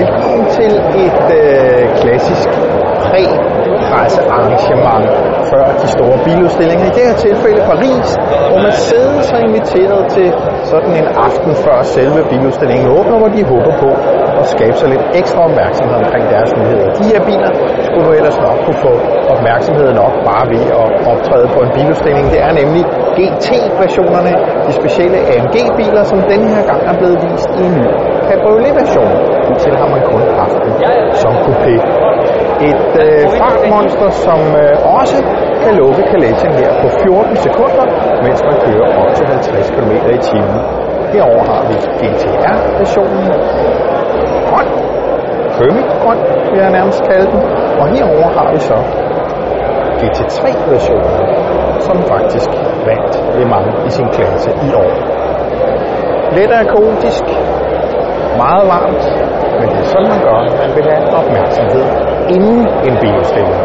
Velkommen til et øh, klassisk præ-pressearrangement før de store biludstillinger. I det her tilfælde Paris, hvor man sidder sig inviteret til sådan en aften før selve biludstillingen åbner, hvor de håber på at skabe sig lidt ekstra opmærksomhed omkring deres nyheder. De her biler skulle du ellers nok kunne få opmærksomhed nok bare ved at optræde på en biludstilling. Det er nemlig GT-versionerne, de specielle AMG-biler, som denne her gang er blevet vist i en ny cabriolet-version. Til har man kun haft den som coupé. Et øh, fartmonster, som øh, også kan lukke kalechen her på 14 sekunder, mens man kører op til 50 km i timen. Herover har vi GTR-versionen. Grøn. Kømik-grøn, vil jeg nærmest kalde den. Og herover har vi så GT3-versionen, som faktisk vandt Le Mans i sin klasse i år. Let og kaotisk, meget varmt, men det er sådan, man gør, man vil have opmærksomhed inden en biludstilling.